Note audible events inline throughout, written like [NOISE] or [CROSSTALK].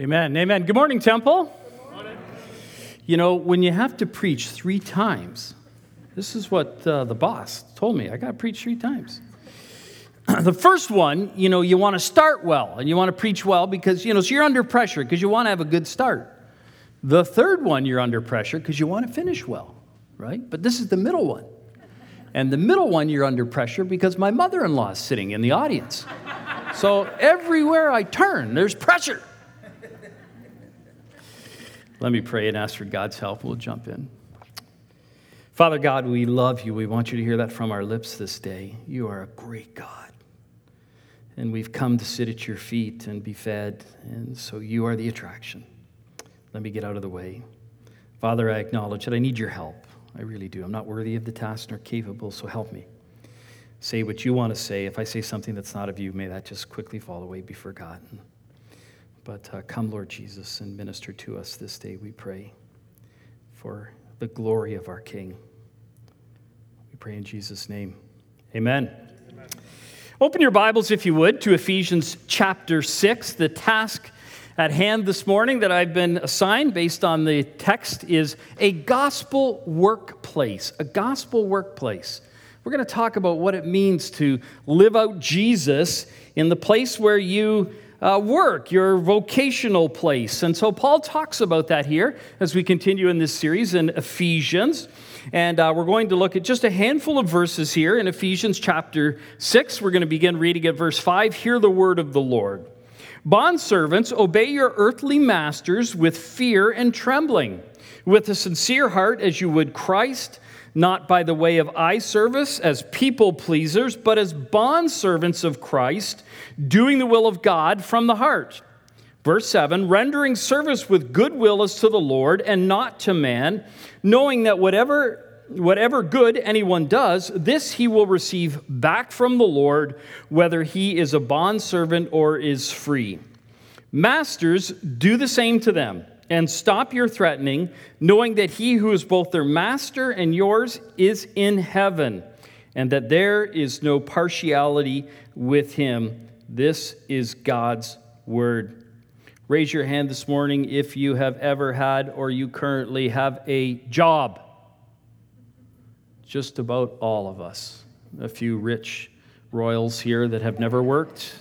Amen. Amen. Good morning, Temple. Good morning. You know, when you have to preach three times, this is what uh, the boss told me. I got to preach three times. [CLEARS THROAT] the first one, you know, you want to start well and you want to preach well because, you know, so you're under pressure because you want to have a good start. The third one, you're under pressure because you want to finish well, right? But this is the middle one. And the middle one, you're under pressure because my mother in law is sitting in the audience. So everywhere I turn, there's pressure. Let me pray and ask for God's help. We'll jump in. Father God, we love you. We want you to hear that from our lips this day. You are a great God. And we've come to sit at your feet and be fed. And so you are the attraction. Let me get out of the way. Father, I acknowledge that I need your help. I really do. I'm not worthy of the task nor capable, so help me. Say what you want to say. If I say something that's not of you, may that just quickly fall away, be forgotten. But uh, come, Lord Jesus, and minister to us this day, we pray, for the glory of our King. We pray in Jesus' name. Amen. Amen. Open your Bibles, if you would, to Ephesians chapter 6. The task at hand this morning that I've been assigned based on the text is a gospel workplace. A gospel workplace. We're going to talk about what it means to live out Jesus in the place where you uh, work, your vocational place. And so Paul talks about that here as we continue in this series in Ephesians. And uh, we're going to look at just a handful of verses here in Ephesians chapter 6. We're going to begin reading at verse 5. Hear the word of the Lord. Bondservants, obey your earthly masters with fear and trembling, with a sincere heart as you would Christ not by the way of eye service as people pleasers, but as bondservants of Christ, doing the will of God from the heart. Verse 7 rendering service with goodwill as to the Lord and not to man, knowing that whatever whatever good anyone does, this he will receive back from the Lord, whether he is a bondservant or is free. Masters, do the same to them and stop your threatening, knowing that he who is both their master and yours is in heaven, and that there is no partiality with him. This is God's word. Raise your hand this morning if you have ever had or you currently have a job. Just about all of us. A few rich royals here that have never worked.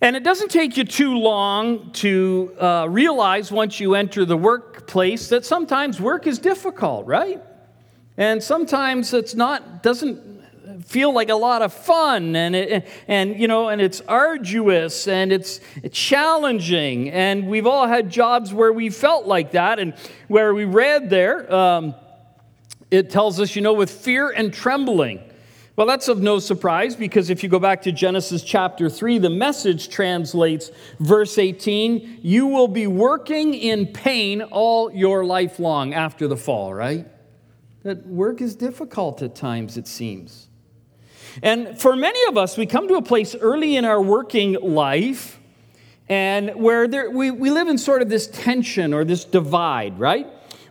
And it doesn't take you too long to uh, realize once you enter the workplace that sometimes work is difficult, right? And sometimes it's not, doesn't feel like a lot of fun and it, and you know and it's arduous and it's challenging and we've all had jobs where we felt like that and where we read there um, it tells us you know with fear and trembling well, that's of no surprise because if you go back to Genesis chapter 3, the message translates verse 18 you will be working in pain all your life long after the fall, right? That work is difficult at times, it seems. And for many of us, we come to a place early in our working life and where there, we, we live in sort of this tension or this divide, right?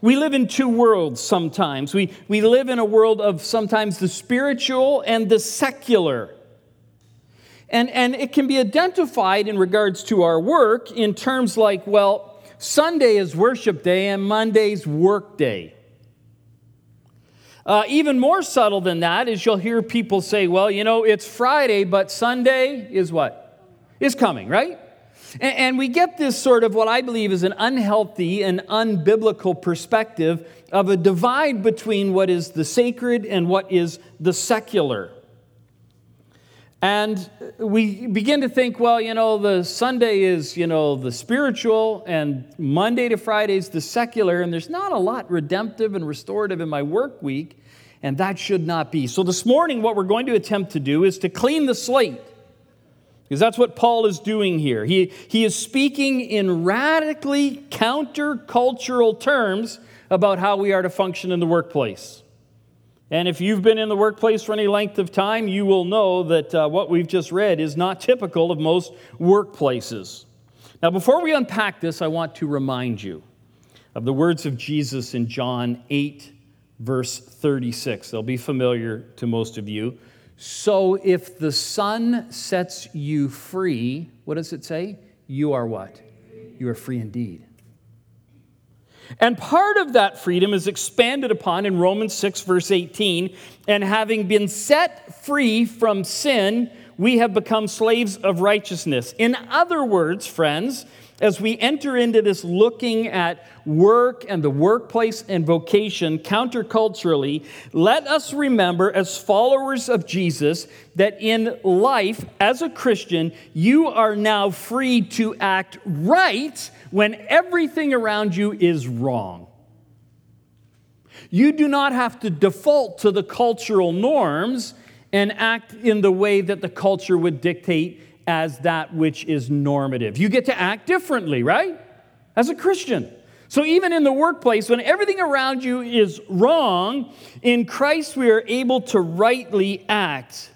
We live in two worlds sometimes. We, we live in a world of sometimes the spiritual and the secular. And, and it can be identified in regards to our work in terms like, well, Sunday is worship day and Monday's work day. Uh, even more subtle than that is you'll hear people say, well, you know, it's Friday, but Sunday is what? Is coming, right? And we get this sort of what I believe is an unhealthy and unbiblical perspective of a divide between what is the sacred and what is the secular. And we begin to think, well, you know, the Sunday is, you know, the spiritual, and Monday to Friday is the secular, and there's not a lot redemptive and restorative in my work week, and that should not be. So this morning, what we're going to attempt to do is to clean the slate because that's what Paul is doing here. He, he is speaking in radically countercultural terms about how we are to function in the workplace. And if you've been in the workplace for any length of time, you will know that uh, what we've just read is not typical of most workplaces. Now, before we unpack this, I want to remind you of the words of Jesus in John 8, verse 36. They'll be familiar to most of you. So if the Son sets you free, what does it say? You are what? You are free indeed. And part of that freedom is expanded upon in Romans 6, verse 18. And having been set free from sin, we have become slaves of righteousness. In other words, friends, as we enter into this looking at work and the workplace and vocation counterculturally, let us remember as followers of Jesus that in life, as a Christian, you are now free to act right when everything around you is wrong. You do not have to default to the cultural norms and act in the way that the culture would dictate as that which is normative. You get to act differently, right? As a Christian. So, even in the workplace, when everything around you is wrong, in Christ we are able to rightly act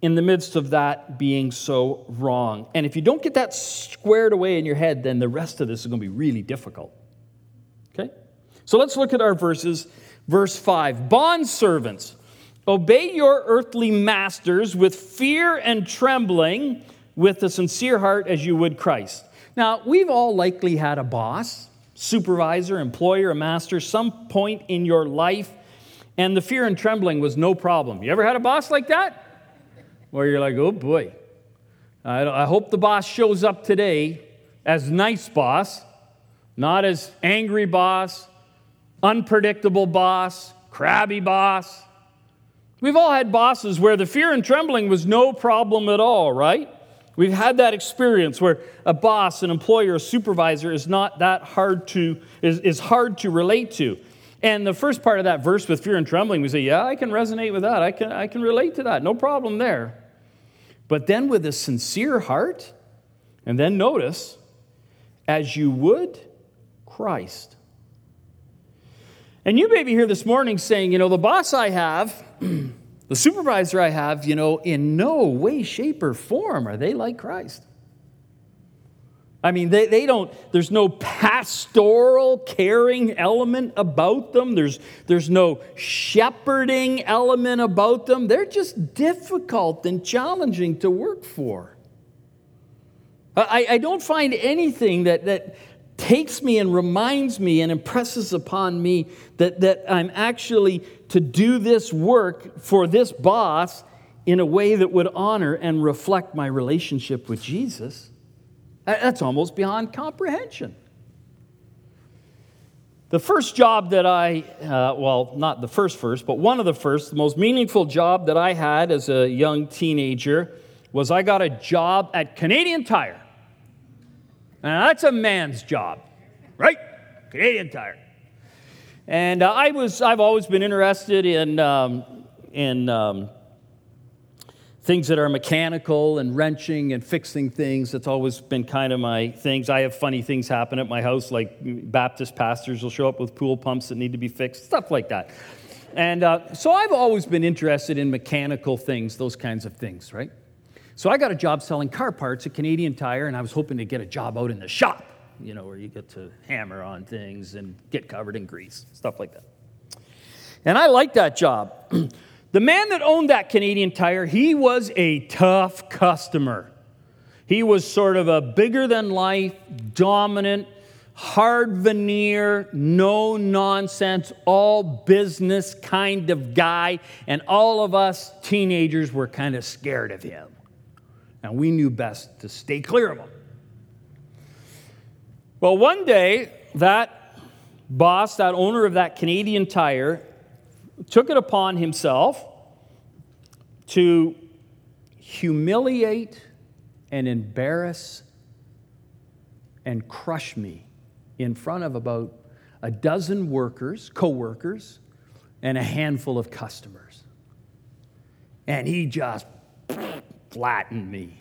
in the midst of that being so wrong. And if you don't get that squared away in your head, then the rest of this is going to be really difficult. Okay? So, let's look at our verses. Verse 5 Bond servants. Obey your earthly masters with fear and trembling, with a sincere heart as you would Christ. Now, we've all likely had a boss, supervisor, employer, a master, some point in your life, and the fear and trembling was no problem. You ever had a boss like that? Where you're like, oh boy, I hope the boss shows up today as nice boss, not as angry boss, unpredictable boss, crabby boss. We've all had bosses where the fear and trembling was no problem at all, right? We've had that experience where a boss, an employer, a supervisor is not that hard to, is, is hard to relate to. And the first part of that verse with fear and trembling, we say, yeah, I can resonate with that. I can, I can relate to that. No problem there. But then with a sincere heart, and then notice, as you would Christ. And you may be here this morning saying, you know, the boss I have, [CLEARS THROAT] the supervisor I have, you know, in no way, shape, or form are they like Christ. I mean, they, they don't, there's no pastoral caring element about them. There's, there's no shepherding element about them. They're just difficult and challenging to work for. I, I don't find anything that, that takes me and reminds me and impresses upon me that, that I'm actually to do this work for this boss in a way that would honor and reflect my relationship with Jesus. That's almost beyond comprehension. The first job that I, uh, well, not the first first, but one of the first, the most meaningful job that I had as a young teenager was I got a job at Canadian Tire. Now, that's a man's job, right? Canadian Tire. And uh, I was, I've always been interested in, um, in um, things that are mechanical and wrenching and fixing things. That's always been kind of my things. I have funny things happen at my house, like Baptist pastors will show up with pool pumps that need to be fixed, stuff like that. And uh, so I've always been interested in mechanical things, those kinds of things, right? So I got a job selling car parts at Canadian Tire, and I was hoping to get a job out in the shop, you know, where you get to hammer on things and get covered in grease, stuff like that. And I liked that job. [CLEARS THROAT] the man that owned that Canadian Tire, he was a tough customer. He was sort of a bigger than life, dominant, hard veneer, no nonsense, all business kind of guy. And all of us teenagers were kind of scared of him and we knew best to stay clear of them. Well, one day, that boss, that owner of that Canadian tire, took it upon himself to humiliate and embarrass and crush me in front of about a dozen workers, co workers, and a handful of customers. And he just flatten me.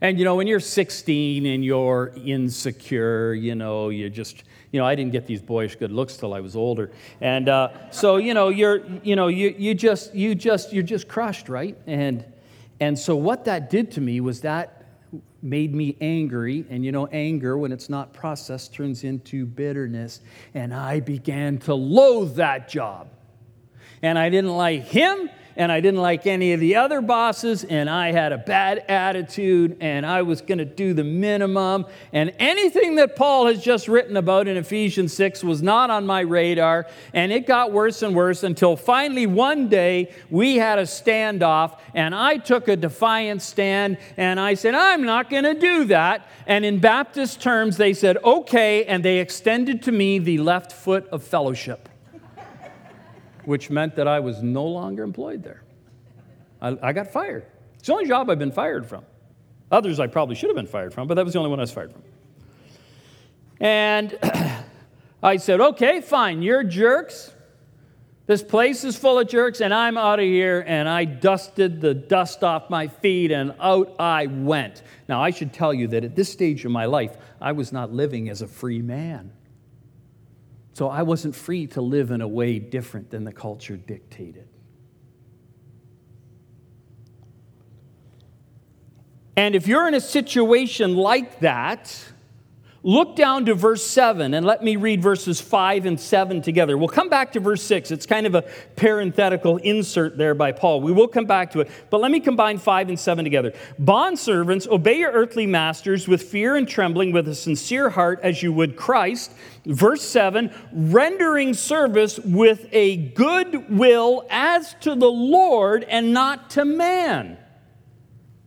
And you know, when you're 16 and you're insecure, you know, you just, you know, I didn't get these boyish good looks till I was older, and uh, so you know, you're, you know, you you just, you just, you're just crushed, right? And and so what that did to me was that made me angry, and you know, anger when it's not processed turns into bitterness, and I began to loathe that job. And I didn't like him, and I didn't like any of the other bosses, and I had a bad attitude, and I was going to do the minimum. And anything that Paul has just written about in Ephesians 6 was not on my radar, and it got worse and worse until finally one day we had a standoff, and I took a defiant stand, and I said, I'm not going to do that. And in Baptist terms, they said, okay, and they extended to me the left foot of fellowship which meant that I was no longer employed there. I, I, got fired. It's the only job I've been fired from. Others I probably should have been fired from, but that was the only one I was fired from. And [CLEARS THROAT] I said, okay, fine, you're jerks. This place is full of jerks, and I'm out of here. And I dusted the dust off my feet, and out I went. Now, I should tell you that at this stage of my life, I was not living as a free man. So I wasn't free to live in a way different than the culture dictated. And if you're in a situation like that, Look down to verse 7 and let me read verses 5 and 7 together. We'll come back to verse 6. It's kind of a parenthetical insert there by Paul. We will come back to it, but let me combine 5 and 7 together. Bondservants, obey your earthly masters with fear and trembling, with a sincere heart, as you would Christ. Verse 7 rendering service with a good will as to the Lord and not to man.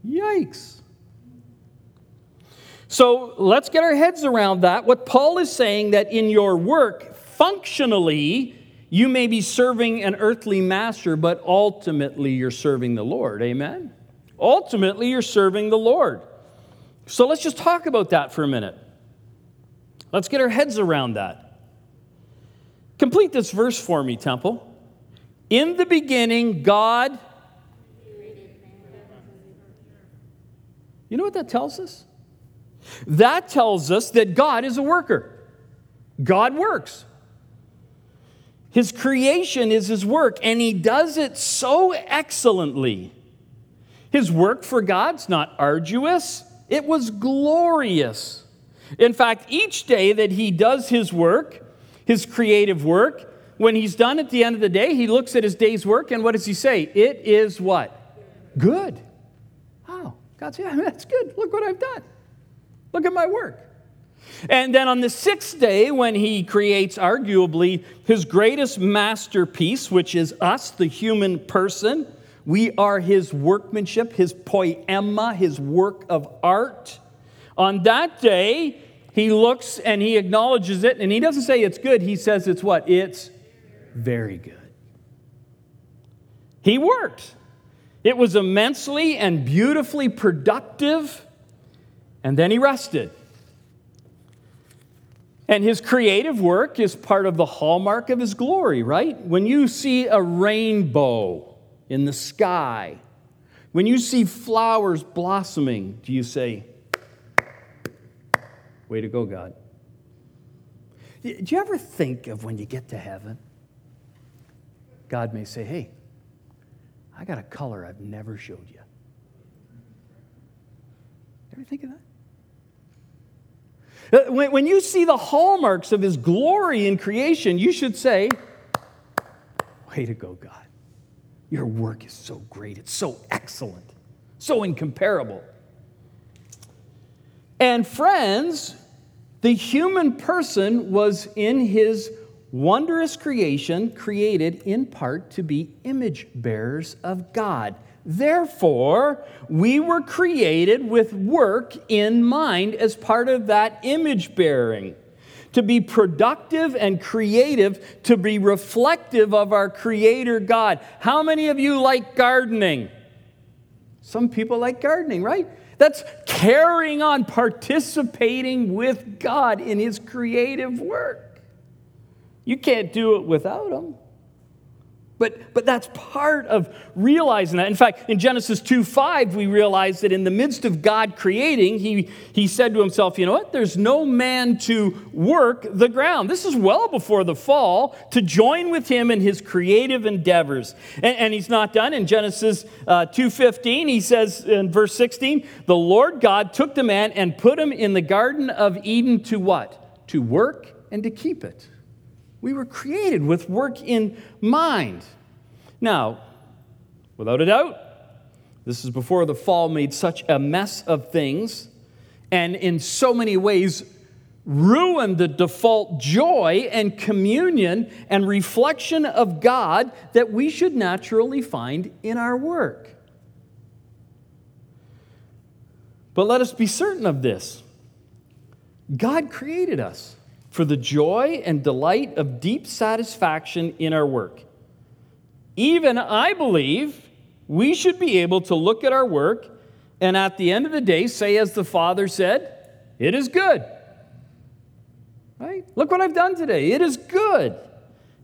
Yikes. So let's get our heads around that. What Paul is saying that in your work, functionally, you may be serving an earthly master, but ultimately you're serving the Lord. Amen? Ultimately, you're serving the Lord. So let's just talk about that for a minute. Let's get our heads around that. Complete this verse for me, Temple. In the beginning, God. You know what that tells us? That tells us that God is a worker. God works. His creation is His work, and He does it so excellently. His work for God's not arduous, it was glorious. In fact, each day that He does His work, His creative work, when He's done at the end of the day, He looks at His day's work, and what does He say? It is what? Good. Oh, God says, yeah, that's good. Look what I've done. Look at my work. And then on the sixth day, when he creates arguably his greatest masterpiece, which is us, the human person, we are his workmanship, his poema, his work of art. On that day, he looks and he acknowledges it, and he doesn't say it's good, he says it's what? It's very good. He worked. It was immensely and beautifully productive and then he rested. And his creative work is part of the hallmark of his glory, right? When you see a rainbow in the sky, when you see flowers blossoming, do you say, Way to go, God? Do you ever think of when you get to heaven? God may say, Hey, I got a color I've never showed you. Ever think of that? Uh, when you see the hallmarks of his glory in creation, you should say, Way to go, God. Your work is so great. It's so excellent, so incomparable. And friends, the human person was in his wondrous creation created in part to be image bearers of God. Therefore, we were created with work in mind as part of that image bearing. To be productive and creative, to be reflective of our Creator God. How many of you like gardening? Some people like gardening, right? That's carrying on, participating with God in His creative work. You can't do it without Him. But, but that's part of realizing that. In fact, in Genesis 2 5, we realize that in the midst of God creating, he, he said to himself, You know what? There's no man to work the ground. This is well before the fall to join with him in his creative endeavors. And, and he's not done. In Genesis uh, 2 15, he says in verse 16, The Lord God took the man and put him in the Garden of Eden to what? To work and to keep it. We were created with work in mind. Now, without a doubt, this is before the fall made such a mess of things and in so many ways ruined the default joy and communion and reflection of God that we should naturally find in our work. But let us be certain of this God created us for the joy and delight of deep satisfaction in our work. Even I believe we should be able to look at our work and at the end of the day say, as the Father said, it is good. Right? Look what I've done today. It is good.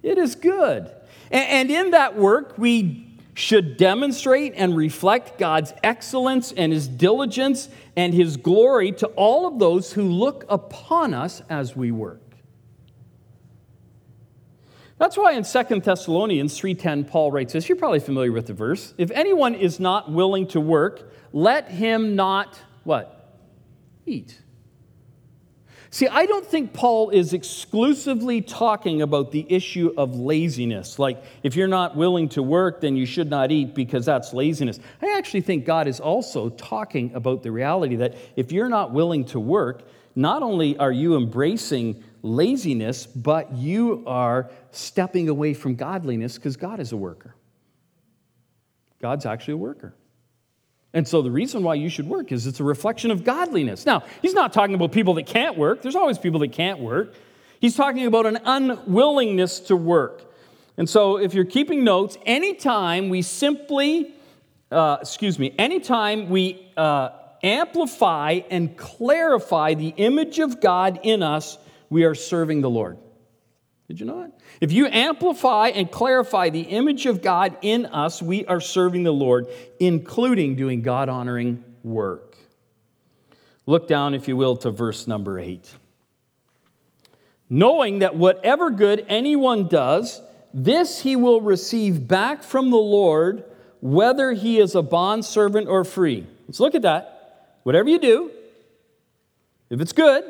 It is good. And in that work, we should demonstrate and reflect God's excellence and his diligence and his glory to all of those who look upon us as we work. That's why in 2 Thessalonians 3:10 Paul writes this. You're probably familiar with the verse. If anyone is not willing to work, let him not what? Eat. See, I don't think Paul is exclusively talking about the issue of laziness. Like, if you're not willing to work, then you should not eat because that's laziness. I actually think God is also talking about the reality that if you're not willing to work, not only are you embracing laziness, but you are stepping away from godliness because God is a worker. God's actually a worker. And so the reason why you should work is it's a reflection of godliness. Now, he's not talking about people that can't work. There's always people that can't work. He's talking about an unwillingness to work. And so if you're keeping notes, anytime we simply, uh, excuse me, anytime we uh, amplify and clarify the image of God in us, we are serving the Lord. Did you know that? If you amplify and clarify the image of God in us, we are serving the Lord, including doing God honoring work. Look down, if you will, to verse number eight. Knowing that whatever good anyone does, this he will receive back from the Lord, whether he is a bondservant or free. Let's look at that. Whatever you do, if it's good,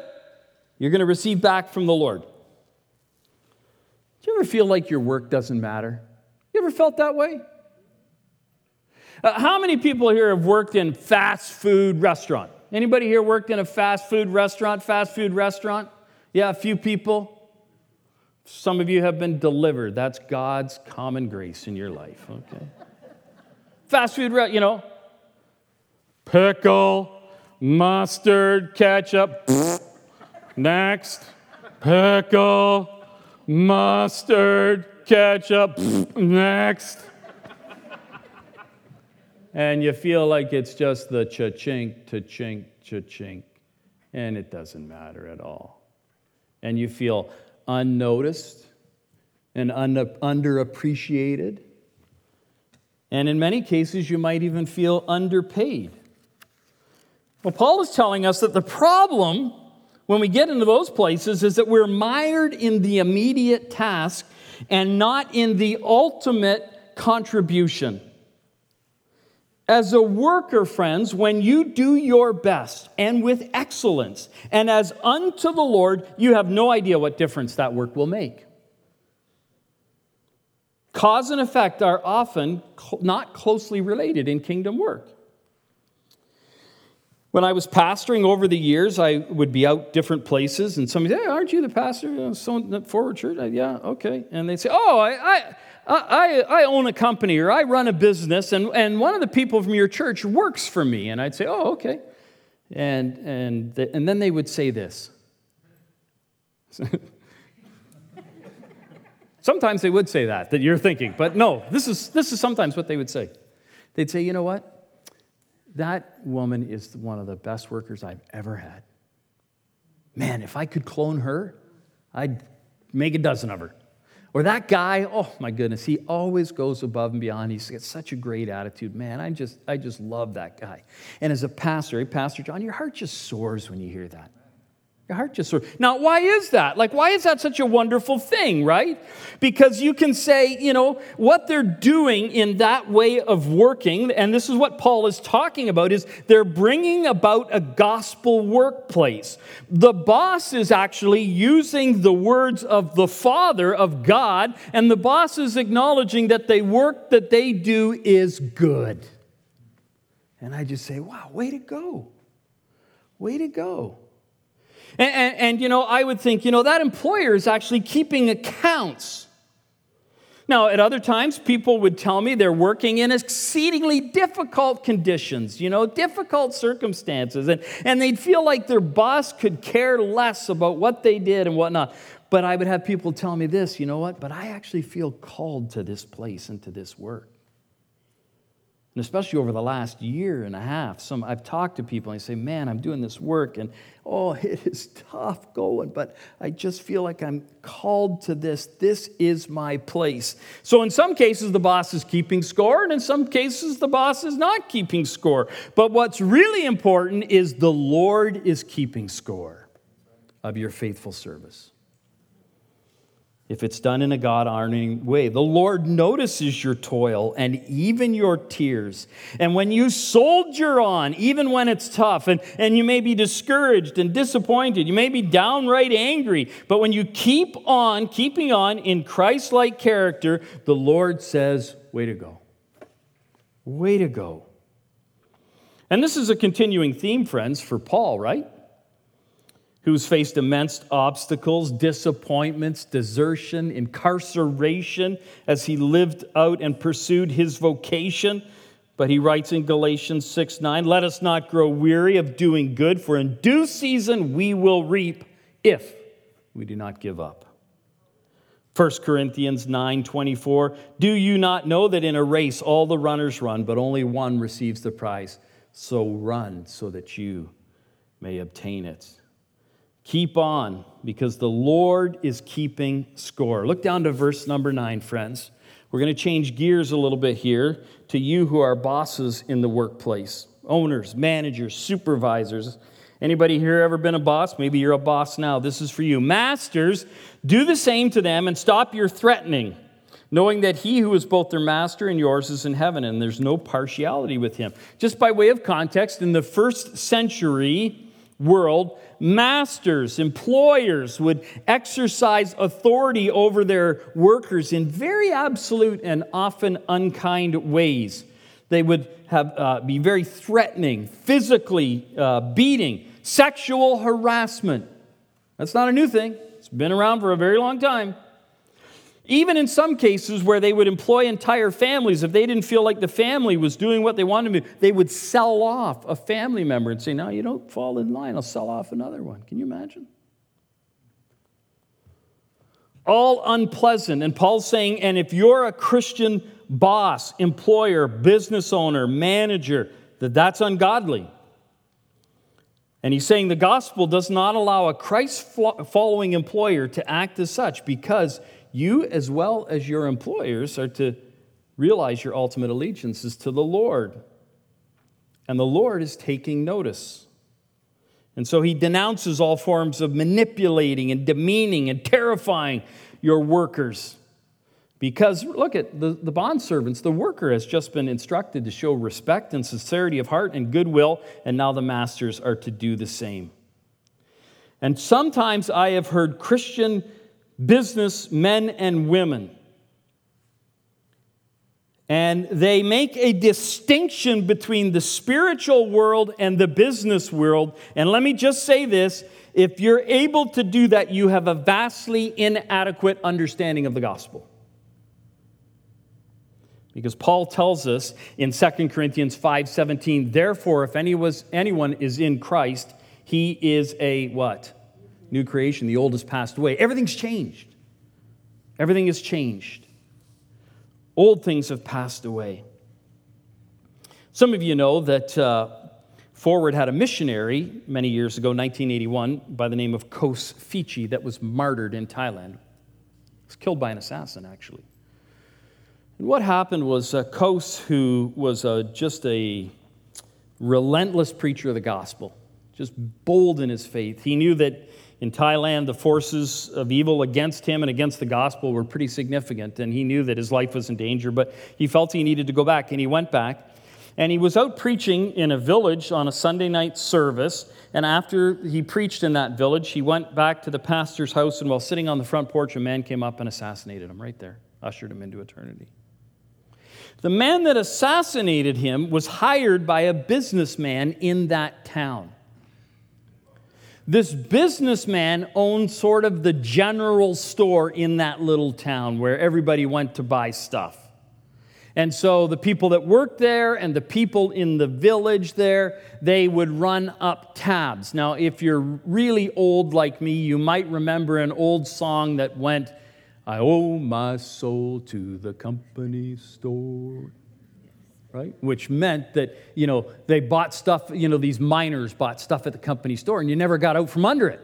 you're going to receive back from the Lord you ever feel like your work doesn't matter? You ever felt that way? Uh, how many people here have worked in fast food restaurant? Anybody here worked in a fast food restaurant, fast food restaurant? Yeah, a few people. Some of you have been delivered. That's God's common grace in your life, okay? fast food, you know, pickle, mustard, ketchup, next, pickle, mustard, ketchup, next. and you feel like it's just the cha-chink, cha-chink, cha-chink, and it doesn't matter at all. And you feel unnoticed and under, underappreciated. And in many cases, you might even feel underpaid. Well, Paul is telling us that the problem when we get into those places is that we're mired in the immediate task and not in the ultimate contribution. As a worker, friends, when you do your best and with excellence and as unto the Lord, you have no idea what difference that work will make. Cause and effect are often not closely related in kingdom work. When I was pastoring over the years, I would be out different places, and somebody, hey, aren't you the pastor? So uh, Forward Church? yeah, okay. And they'd say, oh, I, I, I, I own a company or I run a business, and, and one of the people from your church works for me. And I'd say, oh, okay. And, and, the, and then they would say this. [LAUGHS] sometimes they would say that, that you're thinking, but no, this is, this is sometimes what they would say. They'd say, you know what? That woman is one of the best workers I've ever had. Man, if I could clone her, I'd make a dozen of her. Or that guy, oh my goodness, he always goes above and beyond. He's got such a great attitude. Man, I just, I just love that guy. And as a pastor, hey, Pastor John, your heart just soars when you hear that. Your heart just sort of. Now, why is that? Like, why is that such a wonderful thing, right? Because you can say, you know, what they're doing in that way of working, and this is what Paul is talking about, is they're bringing about a gospel workplace. The boss is actually using the words of the Father, of God, and the boss is acknowledging that the work that they do is good. And I just say, wow, way to go. Way to go. And, and, and, you know, I would think, you know, that employer is actually keeping accounts. Now, at other times, people would tell me they're working in exceedingly difficult conditions, you know, difficult circumstances, and, and they'd feel like their boss could care less about what they did and whatnot. But I would have people tell me this, you know what? But I actually feel called to this place and to this work. And especially over the last year and a half, some I've talked to people and they say, Man, I'm doing this work and oh, [LAUGHS] it is tough going, but I just feel like I'm called to this. This is my place. So in some cases, the boss is keeping score, and in some cases, the boss is not keeping score. But what's really important is the Lord is keeping score of your faithful service if it's done in a God honoring way. The Lord notices your toil and even your tears. And when you soldier on, even when it's tough, and, and you may be discouraged and disappointed, you may be downright angry, but when you keep on, keeping on in Christ like character, the Lord says, Way to go. Way to go. And this is a continuing theme, friends, for Paul, right? Who's faced immense obstacles, disappointments, desertion, incarceration as he lived out and pursued his vocation. But he writes in Galatians 6 9, let us not grow weary of doing good, for in due season we will reap if we do not give up. 1 Corinthians 9 24, do you not know that in a race all the runners run, but only one receives the prize? So run so that you may obtain it. Keep on, because the Lord is keeping score. Look down to verse number nine, friends. We're going to change gears a little bit here to you who are bosses in the workplace owners, managers, supervisors. Anybody here ever been a boss? Maybe you're a boss now. This is for you. Masters, do the same to them and stop your threatening, knowing that he who is both their master and yours is in heaven, and there's no partiality with him. Just by way of context, in the first century, world, masters, employers would exercise authority over their workers in very absolute and often unkind ways. They would have, uh, be very threatening, physically uh, beating, sexual harassment. That's not a new thing, it's been around for a very long time. Even in some cases where they would employ entire families, if they didn't feel like the family was doing what they wanted to, they would sell off a family member and say, Now you don't fall in line, I'll sell off another one. Can you imagine? All unpleasant. And Paul's saying, And if you're a Christian boss, employer, business owner, manager, that that's ungodly. And he's saying the gospel does not allow a Christ following employer to act as such because you, as well as your employers, are to realize your ultimate allegiance is to the Lord. And the Lord is taking notice. And so he denounces all forms of manipulating and demeaning and terrifying your workers. Because look at the, the bond servants, the worker has just been instructed to show respect and sincerity of heart and goodwill, and now the masters are to do the same. And sometimes I have heard Christian business men and women. And they make a distinction between the spiritual world and the business world. And let me just say this if you're able to do that, you have a vastly inadequate understanding of the gospel. Because Paul tells us in 2 Corinthians 5:17, therefore, if anyone is in Christ, he is a what? New creation. The old has passed away. Everything's changed. Everything has changed. Old things have passed away. Some of you know that uh, Forward had a missionary many years ago, 1981, by the name of Kos Fichi, that was martyred in Thailand. He was killed by an assassin, actually. And what happened was uh, Kos, who was uh, just a relentless preacher of the gospel, just bold in his faith. He knew that in Thailand, the forces of evil against him and against the gospel were pretty significant, and he knew that his life was in danger, but he felt he needed to go back, and he went back. And he was out preaching in a village on a Sunday night service. And after he preached in that village, he went back to the pastor's house. And while sitting on the front porch, a man came up and assassinated him right there, ushered him into eternity. The man that assassinated him was hired by a businessman in that town. This businessman owned sort of the general store in that little town where everybody went to buy stuff. And so the people that worked there and the people in the village there, they would run up tabs. Now, if you're really old like me, you might remember an old song that went, I owe my soul to the company store right? Which meant that, you know, they bought stuff, you know, these miners bought stuff at the company store and you never got out from under it.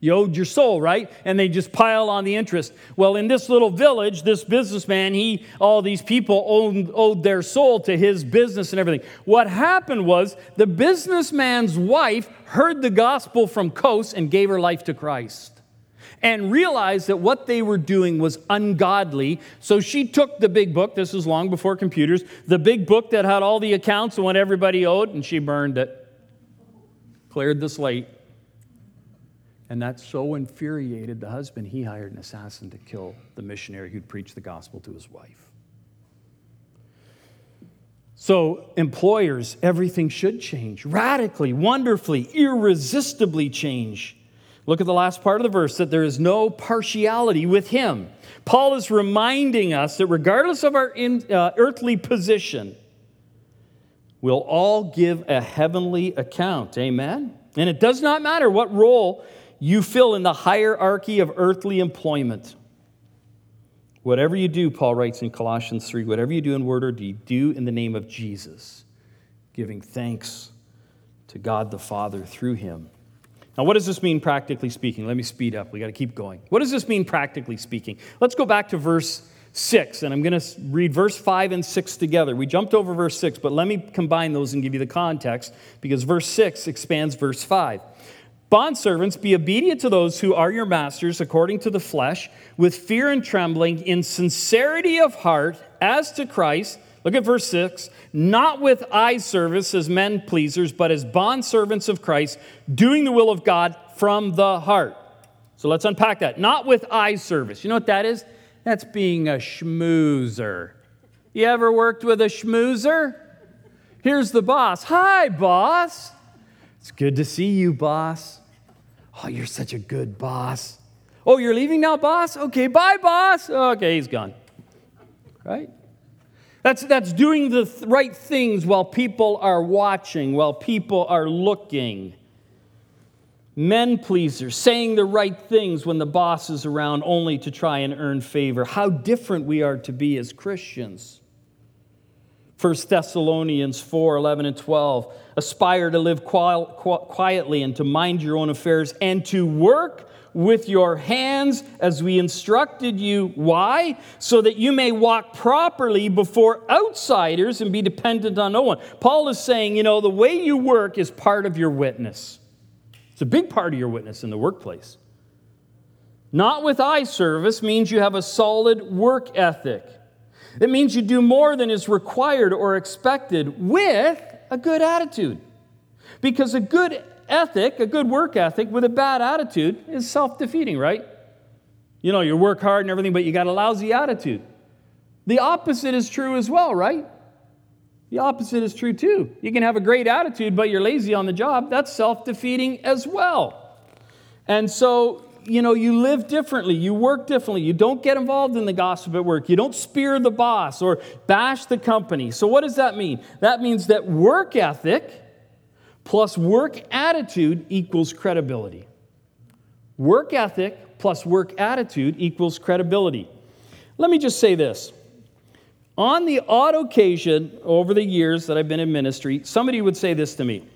You owed your soul, right? And they just pile on the interest. Well, in this little village, this businessman, he, all these people owed, owed their soul to his business and everything. What happened was the businessman's wife heard the gospel from Kos and gave her life to Christ and realized that what they were doing was ungodly. So she took the big book, this was long before computers, the big book that had all the accounts and what everybody owed, and she burned it, cleared the slate. And that so infuriated the husband, he hired an assassin to kill the missionary who'd preached the gospel to his wife. So, employers, everything should change radically, wonderfully, irresistibly change. Look at the last part of the verse that there is no partiality with him. Paul is reminding us that regardless of our in, uh, earthly position, we'll all give a heavenly account. Amen? And it does not matter what role you fill in the hierarchy of earthly employment. Whatever you do, Paul writes in Colossians 3, whatever you do in word or deed, do in the name of Jesus, giving thanks to God the Father through him. Now, what does this mean practically speaking? Let me speed up. We got to keep going. What does this mean practically speaking? Let's go back to verse 6, and I'm going to read verse 5 and 6 together. We jumped over verse 6, but let me combine those and give you the context because verse 6 expands verse 5. Bondservants, be obedient to those who are your masters according to the flesh, with fear and trembling, in sincerity of heart, as to Christ Look at verse 6. Not with eye service as men pleasers, but as bondservants of Christ, doing the will of God from the heart. So let's unpack that. Not with eye service. You know what that is? That's being a schmoozer. You ever worked with a schmoozer? Here's the boss. Hi, boss. It's good to see you, boss. Oh, you're such a good boss. Oh, you're leaving now, boss? Okay, bye, boss. Okay, he's gone. Right? That's, that's doing the th- right things while people are watching, while people are looking. Men pleasers, saying the right things when the boss is around only to try and earn favor. How different we are to be as Christians. 1 Thessalonians 4 11 and 12. Aspire to live quietly and to mind your own affairs and to work with your hands as we instructed you. Why? So that you may walk properly before outsiders and be dependent on no one. Paul is saying, you know, the way you work is part of your witness. It's a big part of your witness in the workplace. Not with eye service means you have a solid work ethic. It means you do more than is required or expected with a good attitude. Because a good ethic, a good work ethic with a bad attitude is self defeating, right? You know, you work hard and everything, but you got a lousy attitude. The opposite is true as well, right? The opposite is true too. You can have a great attitude, but you're lazy on the job. That's self defeating as well. And so, you know, you live differently, you work differently, you don't get involved in the gossip at work, you don't spear the boss or bash the company. So, what does that mean? That means that work ethic plus work attitude equals credibility. Work ethic plus work attitude equals credibility. Let me just say this. On the odd occasion over the years that I've been in ministry, somebody would say this to me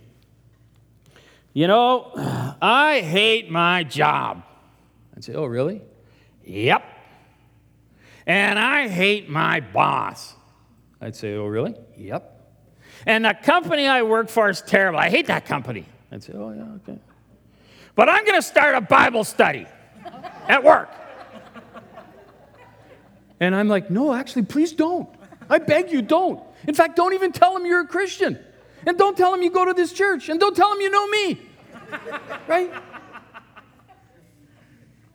You know, [SIGHS] I hate my job. I'd say, Oh, really? Yep. And I hate my boss. I'd say, Oh, really? Yep. And the company I work for is terrible. I hate that company. I'd say, Oh, yeah, okay. But I'm going to start a Bible study at work. And I'm like, No, actually, please don't. I beg you, don't. In fact, don't even tell them you're a Christian. And don't tell them you go to this church. And don't tell them you know me. right?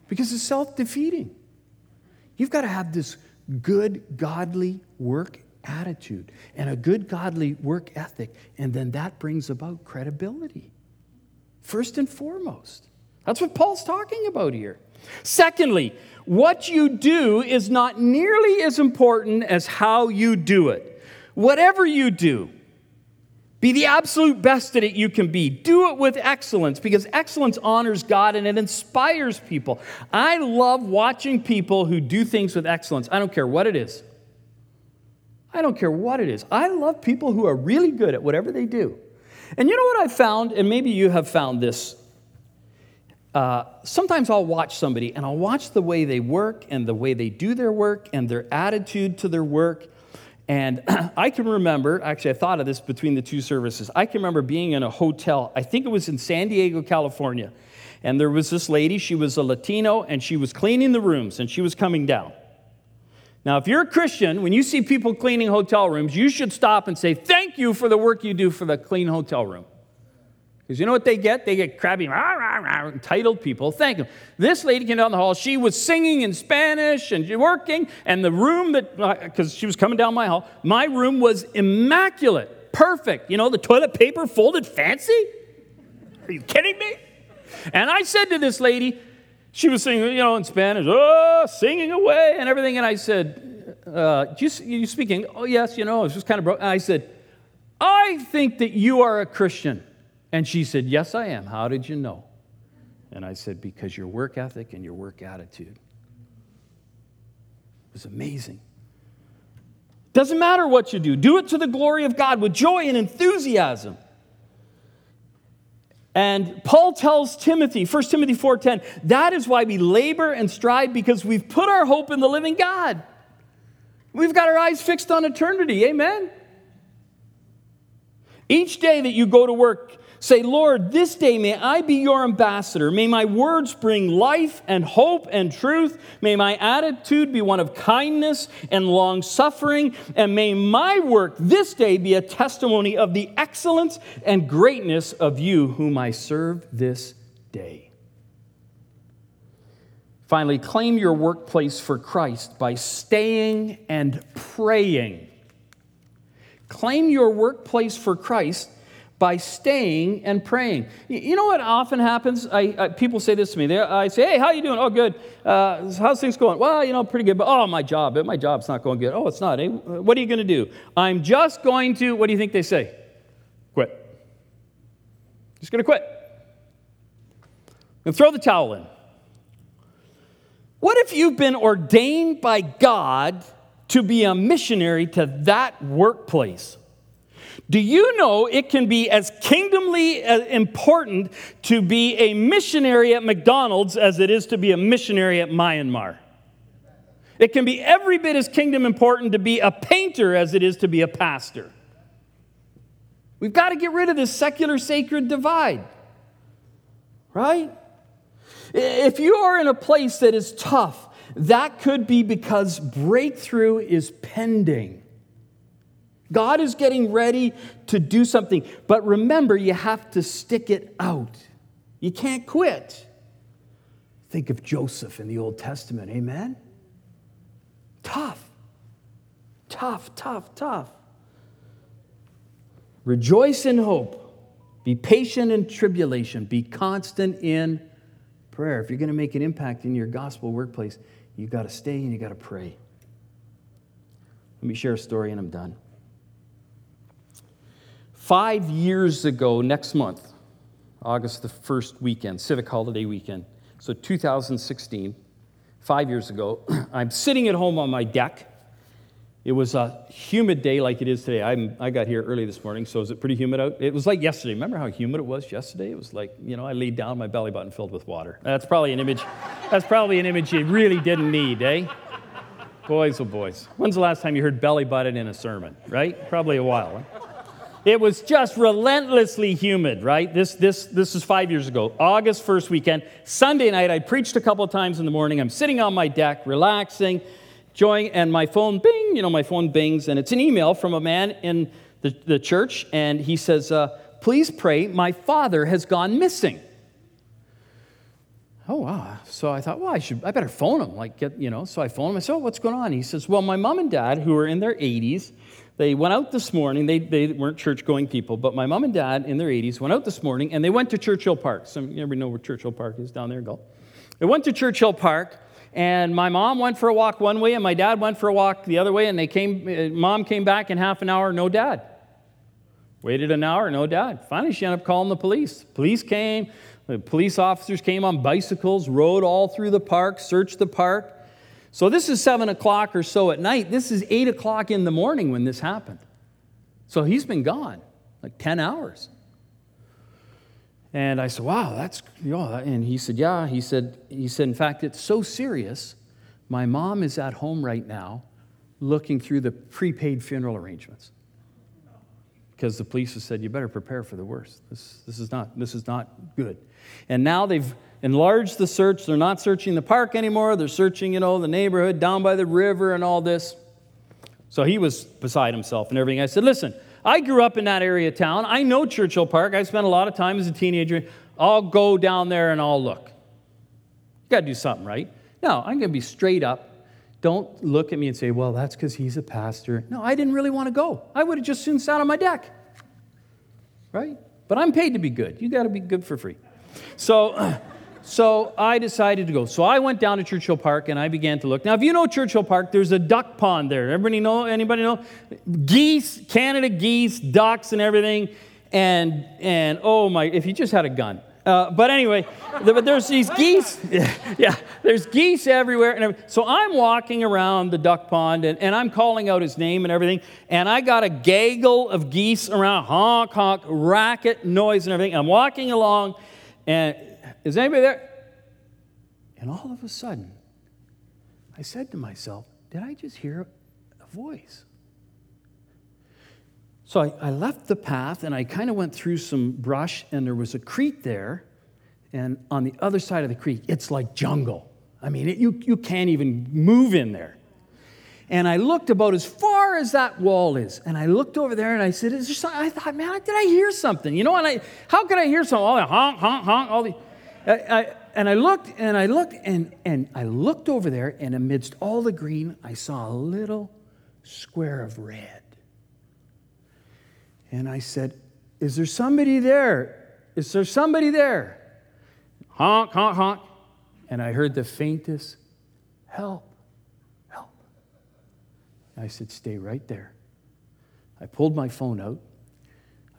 Because it's self defeating. You've got to have this good, godly work attitude and a good, godly work ethic. And then that brings about credibility. First and foremost. That's what Paul's talking about here. Secondly, what you do is not nearly as important as how you do it. Whatever you do, be the absolute best at it you can be. Do it with excellence because excellence honors God and it inspires people. I love watching people who do things with excellence. I don't care what it is. I don't care what it is. I love people who are really good at whatever they do. And you know what I found, and maybe you have found this. Uh, sometimes I'll watch somebody and I'll watch the way they work and the way they do their work and their attitude to their work. And [CLEARS THROAT] I can remember, actually, I thought of this between the two services. I can remember being in a hotel, I think it was in San Diego, California. And there was this lady, she was a Latino, and she was cleaning the rooms, and she was coming down. Now, if you're a Christian, when you see people cleaning hotel rooms, you should stop and say, Thank you for the work you do for the clean hotel room. Because you know what they get? They get crabby, rah, rah, rah, entitled people. Thank them. This lady came down the hall. She was singing in Spanish and working, and the room that, because uh, she was coming down my hall, my room was immaculate, perfect. You know, the toilet paper folded fancy. Are you kidding me? And I said to this lady, she was singing, you know, in Spanish, oh, singing away and everything. And I said, uh, you, you speaking? Oh, yes, you know, it was just kind of broke. I said, I think that you are a Christian. And she said, Yes, I am. How did you know? And I said, Because your work ethic and your work attitude. It was amazing. Doesn't matter what you do, do it to the glory of God with joy and enthusiasm. And Paul tells Timothy, 1 Timothy 4:10, that is why we labor and strive because we've put our hope in the living God. We've got our eyes fixed on eternity. Amen. Each day that you go to work, Say, Lord, this day may I be your ambassador. May my words bring life and hope and truth. May my attitude be one of kindness and long suffering. And may my work this day be a testimony of the excellence and greatness of you whom I serve this day. Finally, claim your workplace for Christ by staying and praying. Claim your workplace for Christ by staying and praying. You know what often happens? I, I, people say this to me. They, I say, "Hey, how you doing? Oh, good. Uh, how's things going? Well, you know, pretty good. But oh, my job. My job's not going good. Oh, it's not. Eh? What are you going to do? I'm just going to. What do you think they say? Quit. Just going to quit. And throw the towel in. What if you've been ordained by God to be a missionary to that workplace? Do you know it can be as kingdomly uh, important to be a missionary at McDonald's as it is to be a missionary at Myanmar? It can be every bit as kingdom important to be a painter as it is to be a pastor. We've got to get rid of this secular sacred divide, right? If you are in a place that is tough, that could be because breakthrough is pending. God is getting ready to do something. But remember, you have to stick it out. You can't quit. Think of Joseph in the Old Testament, amen? Tough. Tough, tough, tough. Rejoice in hope. Be patient in tribulation. Be constant in prayer. If you're going to make an impact in your gospel workplace, you've got to stay and you've got to pray. Let me share a story and I'm done. Five years ago, next month, August the first weekend, civic holiday weekend, so 2016, five years ago, [CLEARS THROAT] I'm sitting at home on my deck. It was a humid day like it is today. I'm, i got here early this morning, so is it pretty humid out? It was like yesterday. Remember how humid it was yesterday? It was like, you know, I laid down, my belly button filled with water. That's probably an image, that's probably an image you really didn't need, eh? Boys, oh boys. When's the last time you heard belly button in a sermon, right? Probably a while. It was just relentlessly humid, right? This, this, this is five years ago, August 1st weekend. Sunday night, I preached a couple times in the morning. I'm sitting on my deck, relaxing, enjoying, and my phone bing, you know, my phone bings, and it's an email from a man in the, the church, and he says, uh, Please pray, my father has gone missing. Oh, wow. So I thought, well, I should, I better phone him. Like, get, you know, so I phone him. I said, oh, what's going on? He says, well, my mom and dad, who are in their 80s, they went out this morning. They, they weren't church going people, but my mom and dad in their 80s went out this morning and they went to Churchill Park. Some, you ever know where Churchill Park is down there? in Guelph. They went to Churchill Park and my mom went for a walk one way and my dad went for a walk the other way and they came, uh, mom came back in half an hour, no dad. Waited an hour, no dad. Finally, she ended up calling the police. Police came, the police officers came on bicycles, rode all through the park, searched the park. So this is seven o'clock or so at night. This is eight o'clock in the morning when this happened. So he's been gone like 10 hours. And I said, wow, that's, you know, and he said, yeah. He said, he said, in fact, it's so serious. My mom is at home right now looking through the prepaid funeral arrangements. Because the police have said, you better prepare for the worst. This, this, is not, this is not good. And now they've enlarged the search. They're not searching the park anymore. They're searching, you know, the neighborhood down by the river and all this. So he was beside himself and everything. I said, listen, I grew up in that area of town. I know Churchill Park. I spent a lot of time as a teenager. I'll go down there and I'll look. You got to do something, right? No, I'm going to be straight up. Don't look at me and say, well, that's because he's a pastor. No, I didn't really want to go. I would have just soon sat on my deck. Right? But I'm paid to be good. You got to be good for free. So, [CLEARS THROAT] so I decided to go. So I went down to Churchill Park and I began to look. Now, if you know Churchill Park, there's a duck pond there. Everybody know? Anybody know? Geese, Canada geese, ducks, and everything. And and oh my! If you just had a gun. Uh, but anyway, but there's these geese. [LAUGHS] Yeah, there's geese everywhere. And so I'm walking around the duck pond and, and I'm calling out his name and everything. And I got a gaggle of geese around, honk, honk, racket, noise, and everything. I'm walking along and is anybody there? And all of a sudden, I said to myself, Did I just hear a voice? So I, I left the path and I kind of went through some brush, and there was a creek there. And on the other side of the creek, it's like jungle. I mean, it, you, you can't even move in there. And I looked about as far as that wall is. And I looked over there and I said, Is there something? I thought, man, did I hear something? You know, and I, how could I hear something? All the honk, honk, honk, all the. I, and I looked and I looked and, and I looked over there, and amidst all the green, I saw a little square of red. And I said, Is there somebody there? Is there somebody there? Honk, honk, honk. And I heard the faintest help. help. I said, Stay right there. I pulled my phone out.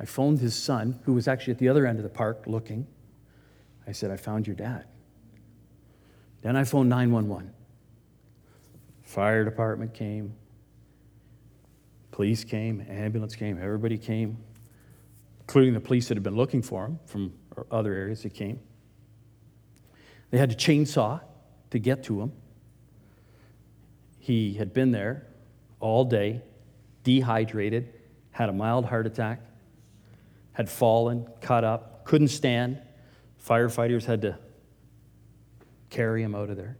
I phoned his son, who was actually at the other end of the park looking. I said, I found your dad. Then I phoned 911. Fire department came, police came, ambulance came, everybody came, including the police that had been looking for him from other areas that came. They had to chainsaw to get to him. He had been there all day, dehydrated, had a mild heart attack, had fallen, cut up, couldn't stand. Firefighters had to carry him out of there.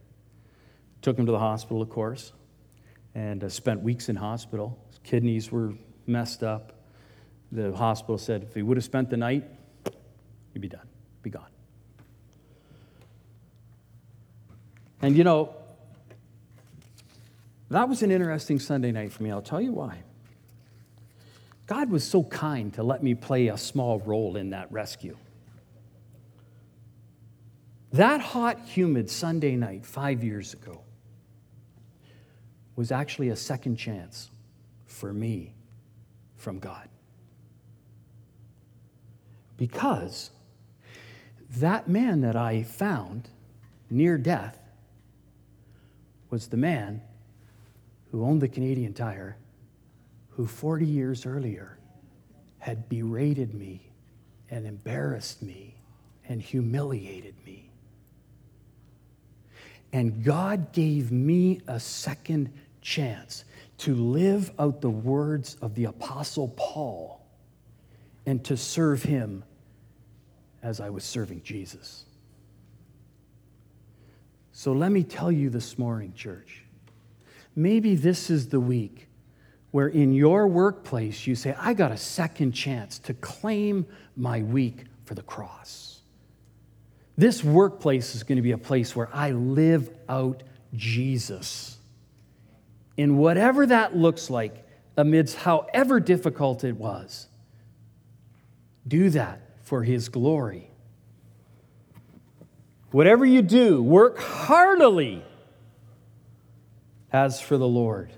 Took him to the hospital, of course, and uh, spent weeks in hospital. His kidneys were messed up. The hospital said if he would have spent the night, he'd be done, be gone. And you know, that was an interesting Sunday night for me. I'll tell you why. God was so kind to let me play a small role in that rescue. That hot, humid Sunday night five years ago was actually a second chance for me from God. Because that man that I found near death was the man who owned the Canadian Tire, who 40 years earlier had berated me and embarrassed me and humiliated me. And God gave me a second chance to live out the words of the Apostle Paul and to serve Him as I was serving Jesus. So let me tell you this morning, church. Maybe this is the week where in your workplace you say, I got a second chance to claim my week for the cross. This workplace is going to be a place where I live out Jesus. In whatever that looks like, amidst however difficult it was, do that for His glory. Whatever you do, work heartily as for the Lord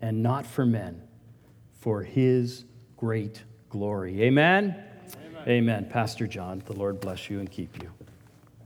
and not for men, for His great glory. Amen? Amen. Amen. Pastor John, the Lord bless you and keep you.